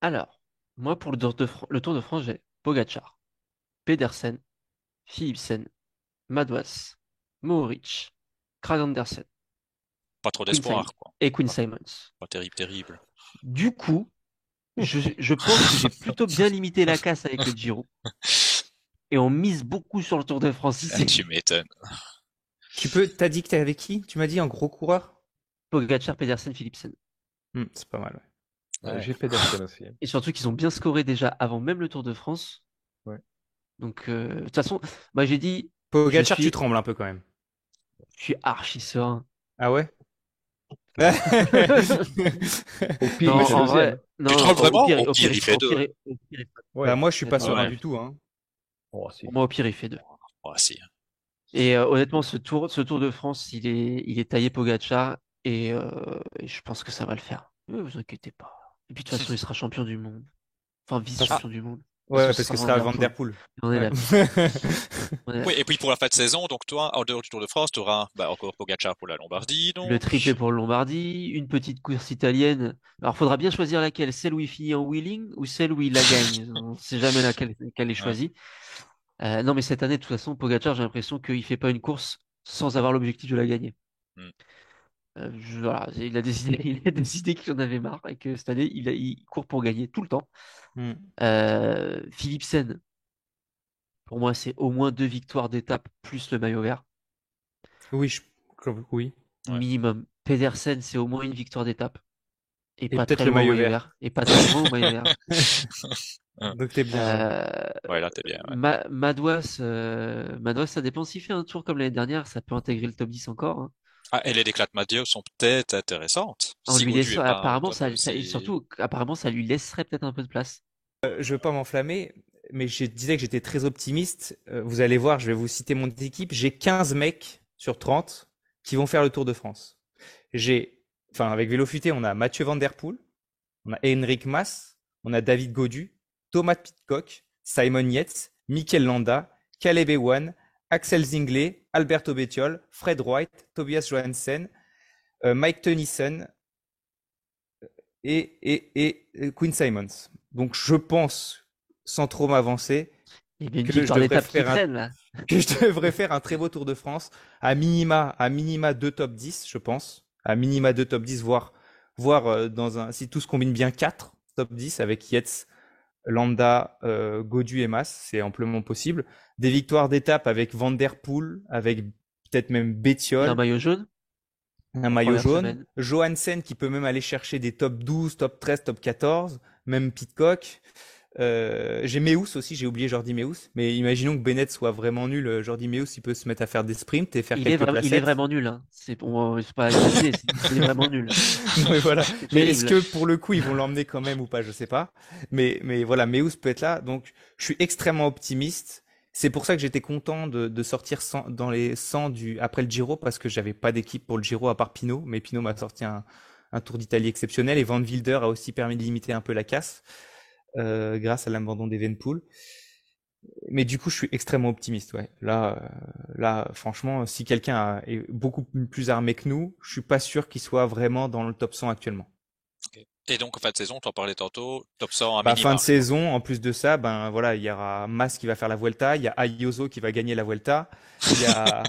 Alors, moi pour le Tour de, le tour de France, j'ai Pogachar, Pedersen, Philipsen, Madouas, Mohoric, Craig Anderson. Pas trop d'espoir, quoi. Et Quinn Simons. Pas terrible, terrible. Du coup, je, je pense que j'ai plutôt bien limité la casse avec le Giro. Et on mise beaucoup sur le Tour de France ici. tu m'étonnes. Tu peux, t'as dit que t'es avec qui? Tu m'as dit en gros coureur? Pogacar, Pedersen, Philipsen. Hmm, c'est pas mal, ouais. J'ai Pedersen aussi. Hein. Et surtout qu'ils ont bien scoré déjà avant même le Tour de France. Ouais. Donc, euh, de toute façon, moi j'ai dit. Pogacar, tu trembles un peu quand même. Je suis archi serein. Ah ouais? [laughs] Au pire, non, en vrai, non, tu vraiment? au pire, il fait deux. Ouais. Bah, moi, je suis pas serein du tout. Hein. Oh. Moi, au pire, il fait deux. Oh, si. Et euh, honnêtement, ce tour, ce tour de France, il est, il est taillé Pogacar et, euh, et je pense que ça va le faire. Ne vous inquiétez pas. Et puis de toute façon, il sera champion du monde. Enfin, vice-champion du monde. Ouais, parce, que ce sera Van Der Poel. On est oui, et puis pour la fin de saison, donc toi, en dehors du Tour de France, tu auras bah, encore Pogacar pour la Lombardie. Donc... Le triplé pour le Lombardie, une petite course italienne. Alors, faudra bien choisir laquelle, celle où il finit en wheeling ou celle où il la gagne. [laughs] On ne sait jamais laquelle, laquelle est choisie. Euh, non, mais cette année, de toute façon, Pogacar, j'ai l'impression qu'il fait pas une course sans avoir l'objectif de la gagner. Hmm. Euh, voilà, il a décidé, [laughs] il a décidé qu'il en avait marre et que cette année, il, a, il court pour gagner tout le temps. Mm. Euh, Philipsen, pour moi, c'est au moins deux victoires d'étape plus le maillot vert. Oui, oui. Minimum. Pedersen, c'est au moins une victoire d'étape. Et, pas peut-être le maillot vert. Et pas très loin au maillot vert. [laughs] Donc t'es bien. Euh, ouais, là t'es bien. Madouas, euh, ça dépend s'il fait un tour comme l'année dernière, ça peut intégrer le top 10 encore. Hein. Ah, et les déclats de sont peut-être intéressantes. On lui laisse, apparemment, ça, surtout, apparemment, ça lui laisserait peut-être un peu de place. Euh, je veux pas m'enflammer, mais je disais que j'étais très optimiste. Euh, vous allez voir, je vais vous citer mon équipe. J'ai 15 mecs sur 30 qui vont faire le Tour de France. J'ai, enfin, avec Vélo on a Mathieu Van Der Poel, on a Henrik Mas, on a David Godu, Thomas Pitcock, Simon Yates, Mikel Landa, Caleb Ewan, Axel Zingley, Alberto Bettiol, Fred White, Tobias Johansen, euh, Mike Tennyson et, et, et Quinn Simons. Donc je pense, sans trop m'avancer, que, je devrais faire un, [laughs] que je devrais faire un très beau Tour de France, à minima, à minima deux top 10, je pense, à minima deux top 10, voire, voire euh, dans un, si tout se combine bien, 4 top 10 avec Yates, Landa, euh, Godu et Mas, c'est amplement possible. Des victoires d'étape avec Van Der Poel, avec peut-être même Bettiol. Un maillot jaune? Un maillot jaune. Johansen qui peut même aller chercher des top 12, top 13, top 14 même Pitcock. Euh, j'ai Meus aussi, j'ai oublié Jordi Meus, mais imaginons que Bennett soit vraiment nul. Euh, Jordi Meus, il peut se mettre à faire des sprints et faire il quelques est Il est vraiment nul. Hein. C'est bon, pas il est vraiment nul. mais voilà. Mais est-ce que pour le coup ils vont l'emmener quand même ou pas, je sais pas. Mais mais voilà, Meus peut être là. Donc je suis extrêmement optimiste. C'est pour ça que j'étais content de, sortir dans les 100 du après le Giro parce que j'avais pas d'équipe pour le Giro à part Pinot, mais Pinot m'a sorti un Tour d'Italie exceptionnel. Et Van Wilder a aussi permis de limiter un peu la casse euh, grâce à l'abandon d'Evenpool. Mais du coup, je suis extrêmement optimiste. Là, euh, là, franchement, si quelqu'un est beaucoup plus armé que nous, je suis pas sûr qu'il soit vraiment dans le top 100 actuellement. Et donc, en fin de saison, tu en parlais tantôt, top 100 à bah, Fin de saison, en plus de ça, ben voilà, il y aura Mas qui va faire la Vuelta, il y a Ayuso qui va gagner la Vuelta, il y a,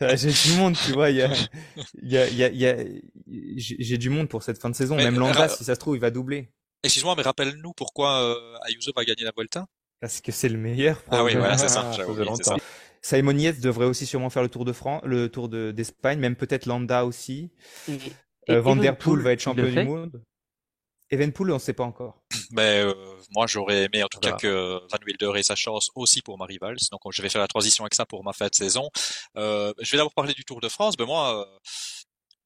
[laughs] j'ai du monde, tu vois, il y a, il y a, il y a, j'ai du monde pour cette fin de saison. Même Landa, si ça se trouve, il va doubler. Excuse-moi, mais rappelle-nous pourquoi euh, Ayuso va gagner la Vuelta Parce que c'est le meilleur. Ah oui, voilà, c'est ça. ça. Simon Yates devrait aussi sûrement faire le Tour de France, le Tour d'Espagne, même peut-être Landa aussi. Euh, Van Der Poel va être champion du monde. Evenpool, on ne sait pas encore. Mais euh, moi, j'aurais aimé en tout cas que Van Wilder ait sa chance aussi pour ma rivals. Donc, je vais faire la transition avec ça pour ma fin de saison. Euh, je vais d'abord parler du Tour de France. Ben moi, euh,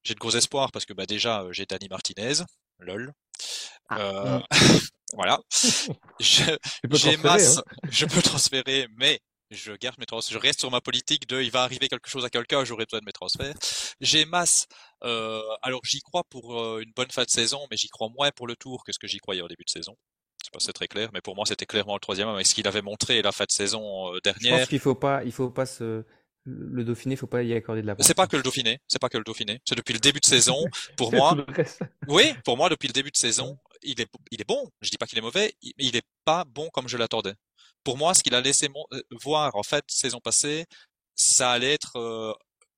j'ai de gros espoirs parce que bah, déjà, j'ai Dani Martinez, lol. Ah, mm. [laughs] voilà. [laughs] J'ai masse, hein. je peux transférer, mais je garde mes transferts, je reste sur ma politique de il va arriver quelque chose à quelqu'un, j'aurai besoin de mes transferts. J'ai masse, euh, alors j'y crois pour euh, une bonne fin de saison, mais j'y crois moins pour le tour que ce que j'y croyais au début de saison. Je sais pas si c'est très clair, mais pour moi c'était clairement le troisième avec ce qu'il avait montré la fin de saison euh, dernière. Je pense qu'il faut pas, il faut pas se, le Dauphiné, faut pas y accorder de la. C'est pas que le Dauphiné, c'est pas que le Dauphiné, c'est depuis le début de [laughs] saison. Pour moi, oui, pour moi depuis le début de saison, il est, il est bon. Je dis pas qu'il est mauvais, mais il est pas bon comme je l'attendais pour moi, ce qu'il a laissé euh, voir en fait saison passée, ça allait être euh,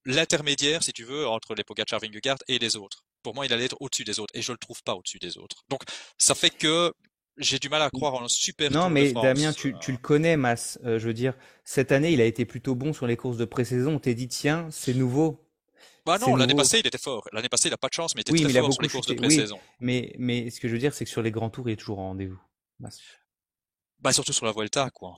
l'intermédiaire, si tu veux, entre les Pogacar, Vingegaard et les autres. Pour moi, il allait être au-dessus des autres, et je le trouve pas au-dessus des autres. Donc, ça fait que j'ai du mal à croire en un super. Non, mais Damien, tu, tu, le connais, Mas. Euh, je veux dire, cette année, il a été plutôt bon sur les courses de pré-saison. On t'est dit, tiens, c'est nouveau. Bah non, l'année passée, il était fort. L'année passée, il a pas de chance, mais il était très fort sur les courses de pré-saison. mais, mais ce que je veux dire, c'est que sur les grands tours, il est toujours en rendez-vous. Bah surtout sur la Vuelta, quoi.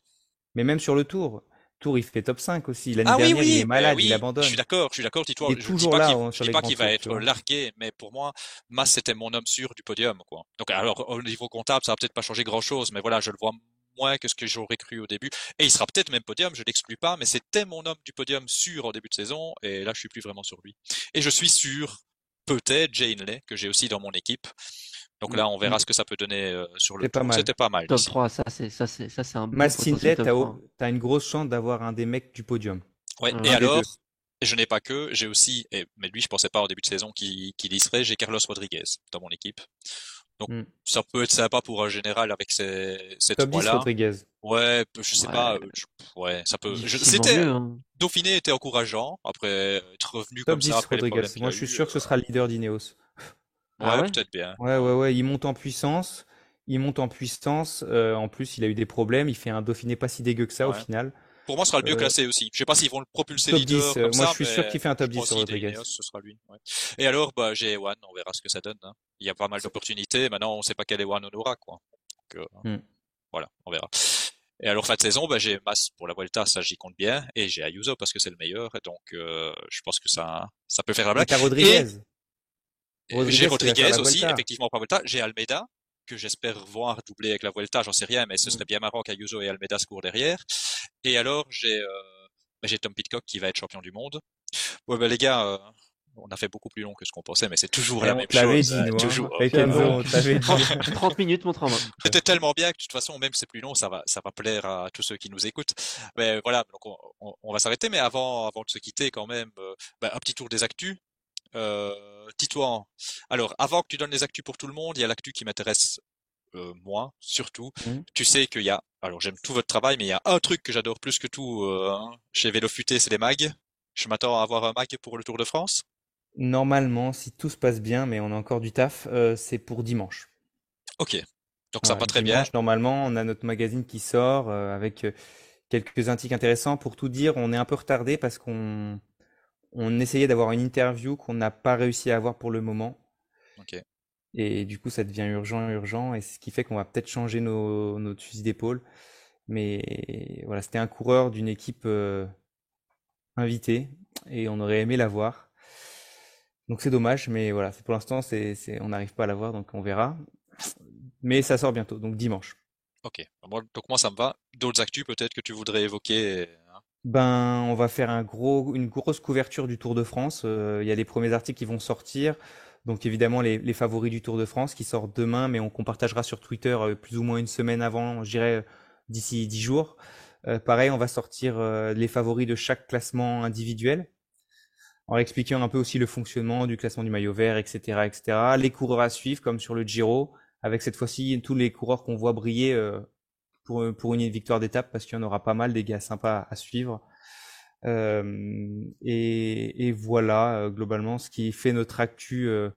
Mais même sur le Tour. Tour, il fait top 5 aussi. L'année ah dernière, il est malade, il abandonne. Je suis d'accord, je suis d'accord, Tito. Il est toujours là, Je dis pas qu'il va être largué, mais pour moi, Mas, c'était mon homme sûr du podium, quoi. Donc, alors, au niveau comptable, ça va peut-être pas changer grand chose, mais voilà, je le vois moins que ce que j'aurais cru au début. Et il sera peut-être même podium, je l'exclus pas, mais c'était mon homme du podium sûr au début de saison, et là, je suis plus vraiment sur lui. Et je suis sûr, peut-être, Jane Lay, que j'ai aussi dans mon équipe, donc là, on verra ce que ça peut donner euh, sur le tour. C'était pas mal. Top 3, ça c'est ça c'est ça c'est un bon Mastinlet, t'as une grosse chance d'avoir un des mecs du podium. Ouais. et alors, je n'ai pas que, j'ai aussi, et, mais lui, je pensais pas au début de saison qu'il qu y serait. J'ai Carlos Rodriguez dans mon équipe. Donc hmm. ça peut être sympa pour un général avec ces ces trois-là. Rodriguez. Ouais, je sais pas. ouais, ça peut. C'était hein. Dauphiné était encourageant après être revenu comme ça après Rodriguez. Moi, je suis sûr que ce sera le leader d'Ineos. Ah ouais, peut-être bien. Ouais, ouais, ouais. Il monte en puissance. Il monte en puissance. Euh, en plus, il a eu des problèmes. Il fait un Dauphiné pas si dégueu que ça au final. Pour moi, ce sera le mieux classé aussi. Je sais pas s'ils vont le propulser top leader 10. Comme moi, je suis sûr qu'il fait un top 10 sur Rodriguez. ce sera lui. Ouais. Et alors, bah, j'ai Ewan, on verra ce que ça donne. Hein. Il y a pas mal d'opportunités. Maintenant, on sait pas quel Ewan on aura, quoi. Donc, hmm. Voilà, on verra. Et alors fin de saison, bah, j'ai Mas pour la Vuelta, ça j'y compte bien, et j'ai Ayuso parce que c'est le meilleur, et donc euh, je pense que ça, ça peut faire la blague. Rodriguez. J'ai Rodriguez aussi, effectivement pour la Vuelta. J'ai Almeida que j'espère voir doubler avec la Vuelta, j'en sais rien, mais ce mm. serait bien marrant qu'Ayuso et Almeida se courent derrière. Et alors j'ai euh, bah, j'ai Tom Pitcock qui va être champion du monde. Ouais bah les gars, euh, on a fait beaucoup plus long que ce qu'on pensait, mais c'est toujours la même chose. Dit, nous, [laughs] toujours. Hein. Enzo, 30, 30 minutes, mon train. C'était tellement bien que de toute façon, même si c'est plus long, ça va, ça va plaire à tous ceux qui nous écoutent. Mais voilà, donc on, on, va s'arrêter. Mais avant, avant de se quitter, quand même, euh, bah, un petit tour des actus. Euh, Titouan. Alors, avant que tu donnes les actus pour tout le monde, il y a l'actu qui m'intéresse euh, moi, surtout. Mmh. Tu sais qu'il y a, alors j'aime tout votre travail, mais il y a un truc que j'adore plus que tout euh, hein, chez Vélo Futé, c'est les mags. Je m'attends à avoir un mag pour le Tour de France. Normalement, si tout se passe bien, mais on a encore du taf, euh, c'est pour dimanche. Ok. Donc ça va très bien. Normalement, on a notre magazine qui sort avec quelques articles intéressants. Pour tout dire, on est un peu retardé parce qu'on on essayait d'avoir une interview qu'on n'a pas réussi à avoir pour le moment. Et du coup, ça devient urgent, urgent, et ce qui fait qu'on va peut-être changer nos, fusil d'épaule. Mais voilà, c'était un coureur d'une équipe invitée, et on aurait aimé l'avoir. Donc c'est dommage, mais voilà, pour l'instant, on n'arrive pas à l'avoir, donc on verra. Mais ça sort bientôt, donc dimanche. Ok, donc moi ça me va. D'autres actus peut-être que tu voudrais évoquer Ben, on va faire un gros, une grosse couverture du Tour de France. Euh, il y a les premiers articles qui vont sortir. Donc évidemment les, favoris du Tour de France qui sortent demain, mais on, qu'on partagera sur Twitter euh, plus ou moins une semaine avant, je dirais d'ici dix jours. Euh, pareil, on va sortir les favoris de chaque classement individuel en expliquant un peu aussi le fonctionnement du classement du maillot vert, etc., etc. Les coureurs à suivre, comme sur le Giro, avec cette fois-ci tous les coureurs qu'on voit briller euh, pour, pour une victoire d'étape, parce qu'il y en aura pas mal des gars sympas à suivre. Euh, et, et, voilà euh, globalement ce qui fait notre actu, euh,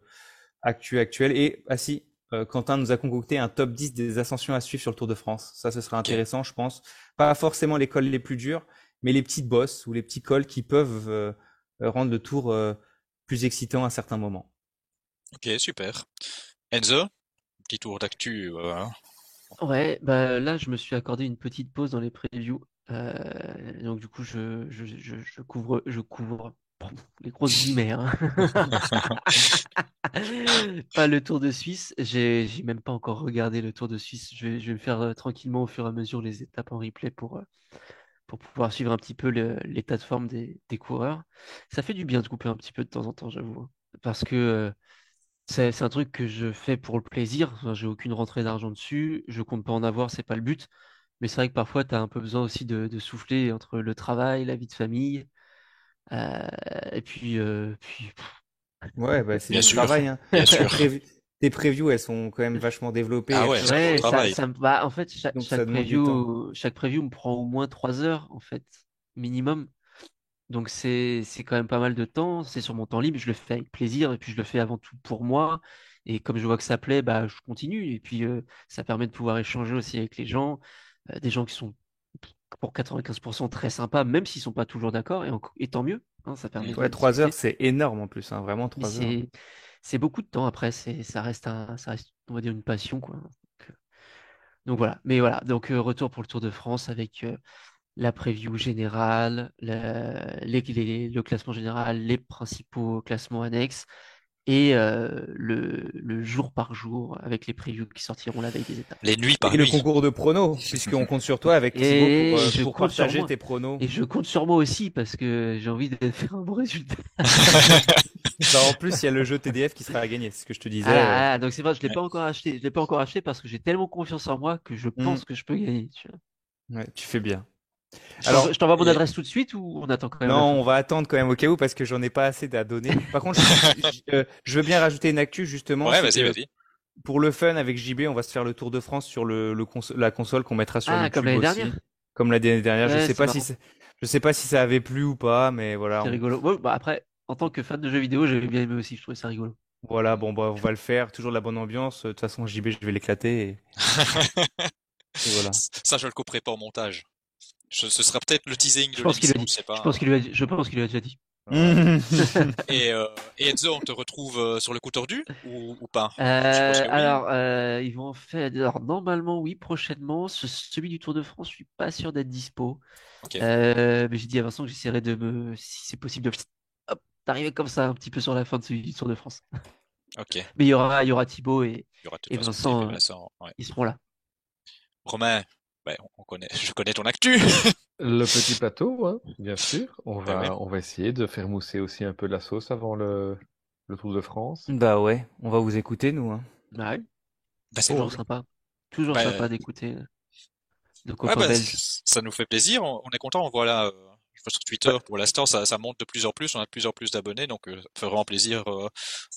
actu actuel. Et ah si, euh, Quentin nous a concocté un top 10 des ascensions à suivre sur le Tour de France. Ça, ce sera intéressant, je pense. Pas forcément les cols les plus durs, mais les petites bosses ou les petits cols qui peuvent euh, rendre le tour euh, plus excitant à certains moments. Ok, super. Enzo, petit tour d'actu. Euh, hein. Ouais, bah là je me suis accordé une petite pause dans les previews. donc du coup je, je, je, couvre je couvre [laughs] les grosses [laughs] guillemets. Hein. [laughs] pas le Tour de Suisse. J'ai même pas encore regardé le Tour de Suisse. Je vais, je vais me faire tranquillement au fur et à mesure les étapes en replay pour pour pouvoir suivre un petit peu l'état de forme des, coureurs. Ça fait du bien de couper un petit peu de temps en temps, j'avoue. Hein. Parce que euh, c'est un truc que je fais pour le plaisir. J'ai aucune rentrée d'argent dessus. Je compte pas en avoir, c'est pas le but. Mais c'est vrai que parfois, tu as un peu besoin aussi de, souffler entre le travail, la vie de famille. Euh, et puis, euh, puis Ouais, bah, c'est du travail. Hein. Bien sûr. tes previews, elles sont quand même vachement développées. Ah ouais, ça, ça, bah, en fait, chaque, chaque preview, chaque preview me prend au moins trois heures, en fait, minimum. Donc c'est c'est quand même pas mal de temps. C'est sur mon temps libre, je le fais avec plaisir et puis je le fais avant tout pour moi. Et comme je vois que ça plaît, bah je continue. Et puis euh, ça permet de pouvoir échanger aussi avec les gens, euh, des gens qui sont pour 95% très sympas, même s'ils sont pas toujours d'accord. Et, tant mieux. Hein, ça permet. Ouais, trois heures, c'est énorme en plus, hein, vraiment trois heures c'est beaucoup de temps après, c'est, ça reste un, ça reste, on va dire une passion, quoi. Donc, voilà. Mais voilà. Donc, euh, retour pour le Tour de France avec la preview générale, le classement général, les principaux classements annexes et euh, le, le, jour par jour avec les previews qui sortiront la veille des étapes. Les nuits par et le concours de pronos, puisqu'on compte sur toi avec Thibaut pour, pour partager tes pronos. Et je compte sur moi aussi parce que j'ai envie de faire un bon résultat. [laughs] En plus, il y a le jeu TDF qui sera à gagner, c'est ce que je te disais. Ah, donc c'est vrai, je l'ai pas encore acheté. Je l'ai pas encore acheté parce que j'ai tellement confiance en moi que je mm. pense que je peux gagner. Tu Ouais, tu fais bien. Alors, je t'envoie mon adresse tout de suite ou on attend quand même Non, on va attendre quand même au cas où parce que j'en ai pas assez à donner. Par contre, je, je, veux bien rajouter une actu justement. Ouais, vas-y, vas-y. Pour le fun, avec JB, on va se faire le tour de France sur le, le la console qu'on mettra sur ah, comme l'année dernière. Comme l'année dernière. je sais pas si je sais pas si ça avait plu ou pas, mais voilà. C'est rigolo. bah après, en tant que fan de jeux vidéo, j'avais bien aimé aussi. Je trouvais ça rigolo. Voilà, bon, bah, on va le faire. Toujours de la bonne ambiance. De toute façon, JB, je vais l'éclater. [laughs] voilà. Ça, je le couperai pas au montage. Ce sera peut-être le teasing je pense qu'il a dit. Je, pense qu'il a, je pense qu'il a déjà dit. [laughs] et, euh, et, Enzo, on te retrouve euh, sur le coup tordu ou, ou pas? Euh, Alors, euh, ils vont faire. Alors, normalement, oui, prochainement. celui du Tour de France, je suis pas sûr d'être dispo. Euh, mais j'ai dit à Vincent que j'essaierai de me, si c'est possible, de d'arriver comme ça un petit peu sur la fin de celui du Tour de France. [laughs] Ok. Mais il y aura, il y aura Thibaut et, y aura et Vincent. Ouais. Ils seront là. Romain, ben, on connaît, je connais ton actu. Le petit plateau, hein, bien [laughs] sûr. On ben va, on va essayer de faire mousser aussi un peu de la sauce avant le, le Tour de France. Bah ouais, on va vous écouter, nous. Hein. Bah oui. Bah, c'est toujours sympa. Toujours bah, sympa d'écouter. Euh, de ouais, bah, ça nous fait plaisir. On, est content. On voit là, euh, sur Twitter, pour l'instant, ça, monte de plus en plus. On a de plus en plus d'abonnés, donc euh, ça fait vraiment plaisir euh,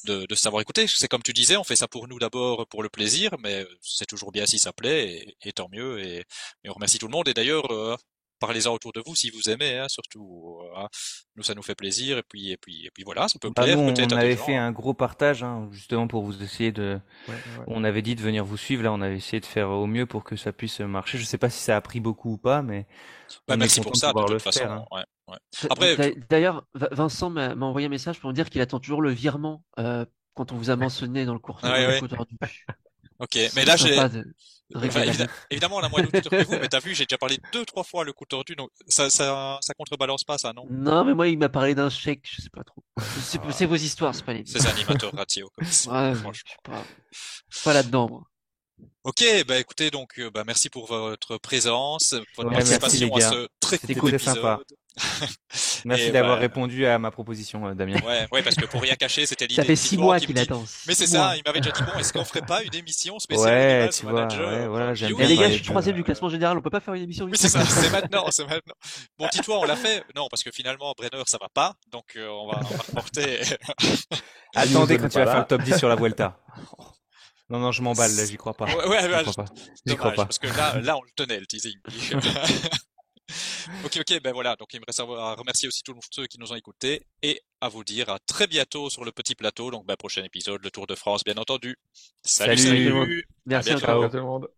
de, savoir écouter. C'est comme tu disais, on fait ça pour nous d'abord, pour le plaisir, mais c'est toujours bien si ça plaît, et, tant mieux. Et, et, on remercie tout le monde. Et d'ailleurs, parlez-en autour de vous si vous aimez, hein, surtout. Euh, nous, ça nous fait plaisir. Et puis, et puis, et puis voilà, ça peut bah, plaire. on avait fait un gros partage, hein, justement pour vous essayer de. On avait dit de venir vous suivre. Là, on avait essayé de faire au mieux pour que ça puisse marcher. Je sais pas si ça a pris beaucoup ou pas, mais. Bah, merci pour ça. De, toute façon. Hein. Après, d'ailleurs, Vincent m'a envoyé un message pour me dire qu'il attend toujours le virement euh, quand on vous a mentionné dans le cours. Ah, Ok, mais là j'ai. Évidemment, on a moins d'auditeurs que vous, mais t'as vu, j'ai déjà parlé deux, trois fois le coup tordu, donc ça, ça, ça contrebalance pas ça, non? Non, mais moi, il m'a parlé d'un chèque, je sais pas trop. C'est ah. vos histoires, c'est pas les. C'est animateur ratio, comme ça. [laughs] Ouais, je suis pas, pas là-dedans, moi. Ok, bah écoutez, donc euh, bah merci pour votre présence, votre participation à ce très épisode. Sympa. [laughs] merci d'avoir bah, répondu à ma proposition, euh, Damien. Ouais, ouais, parce que pour rien cacher, c'était l'idée. Ça fait six mois qu'il attend. Mais c'est ça, il m'avait déjà dit bon, est-ce qu'on ferait pas une émission spéciale ouais, tu vois, Ouais, voilà, j'aime bien. Les gars, je suis troisième du classement général, on peut pas faire une émission. Oui, c'est [laughs] ça, c'est maintenant, c'est maintenant. Bon, dis-toi, on l'a fait. Non, parce que finalement, Brenner, ça va pas, donc euh, on va, on va reporter. Attendez quand tu vas faire le top 10 sur la Vuelta. [laughs] Non, non, je m'emballe, là, j'y crois pas. Ouais, ouais, ouais, crois pas. Dommage, parce que là, là, on le tenait, le teasing. [laughs] [laughs] ok, ok, ben voilà. Donc, il me reste à remercier aussi tous ceux qui nous ont écoutés et à vous dire à très bientôt sur le petit plateau. Donc, ben, prochain épisode, le Tour de France, bien entendu. Salut, salut. salut. Merci à, à tout le monde.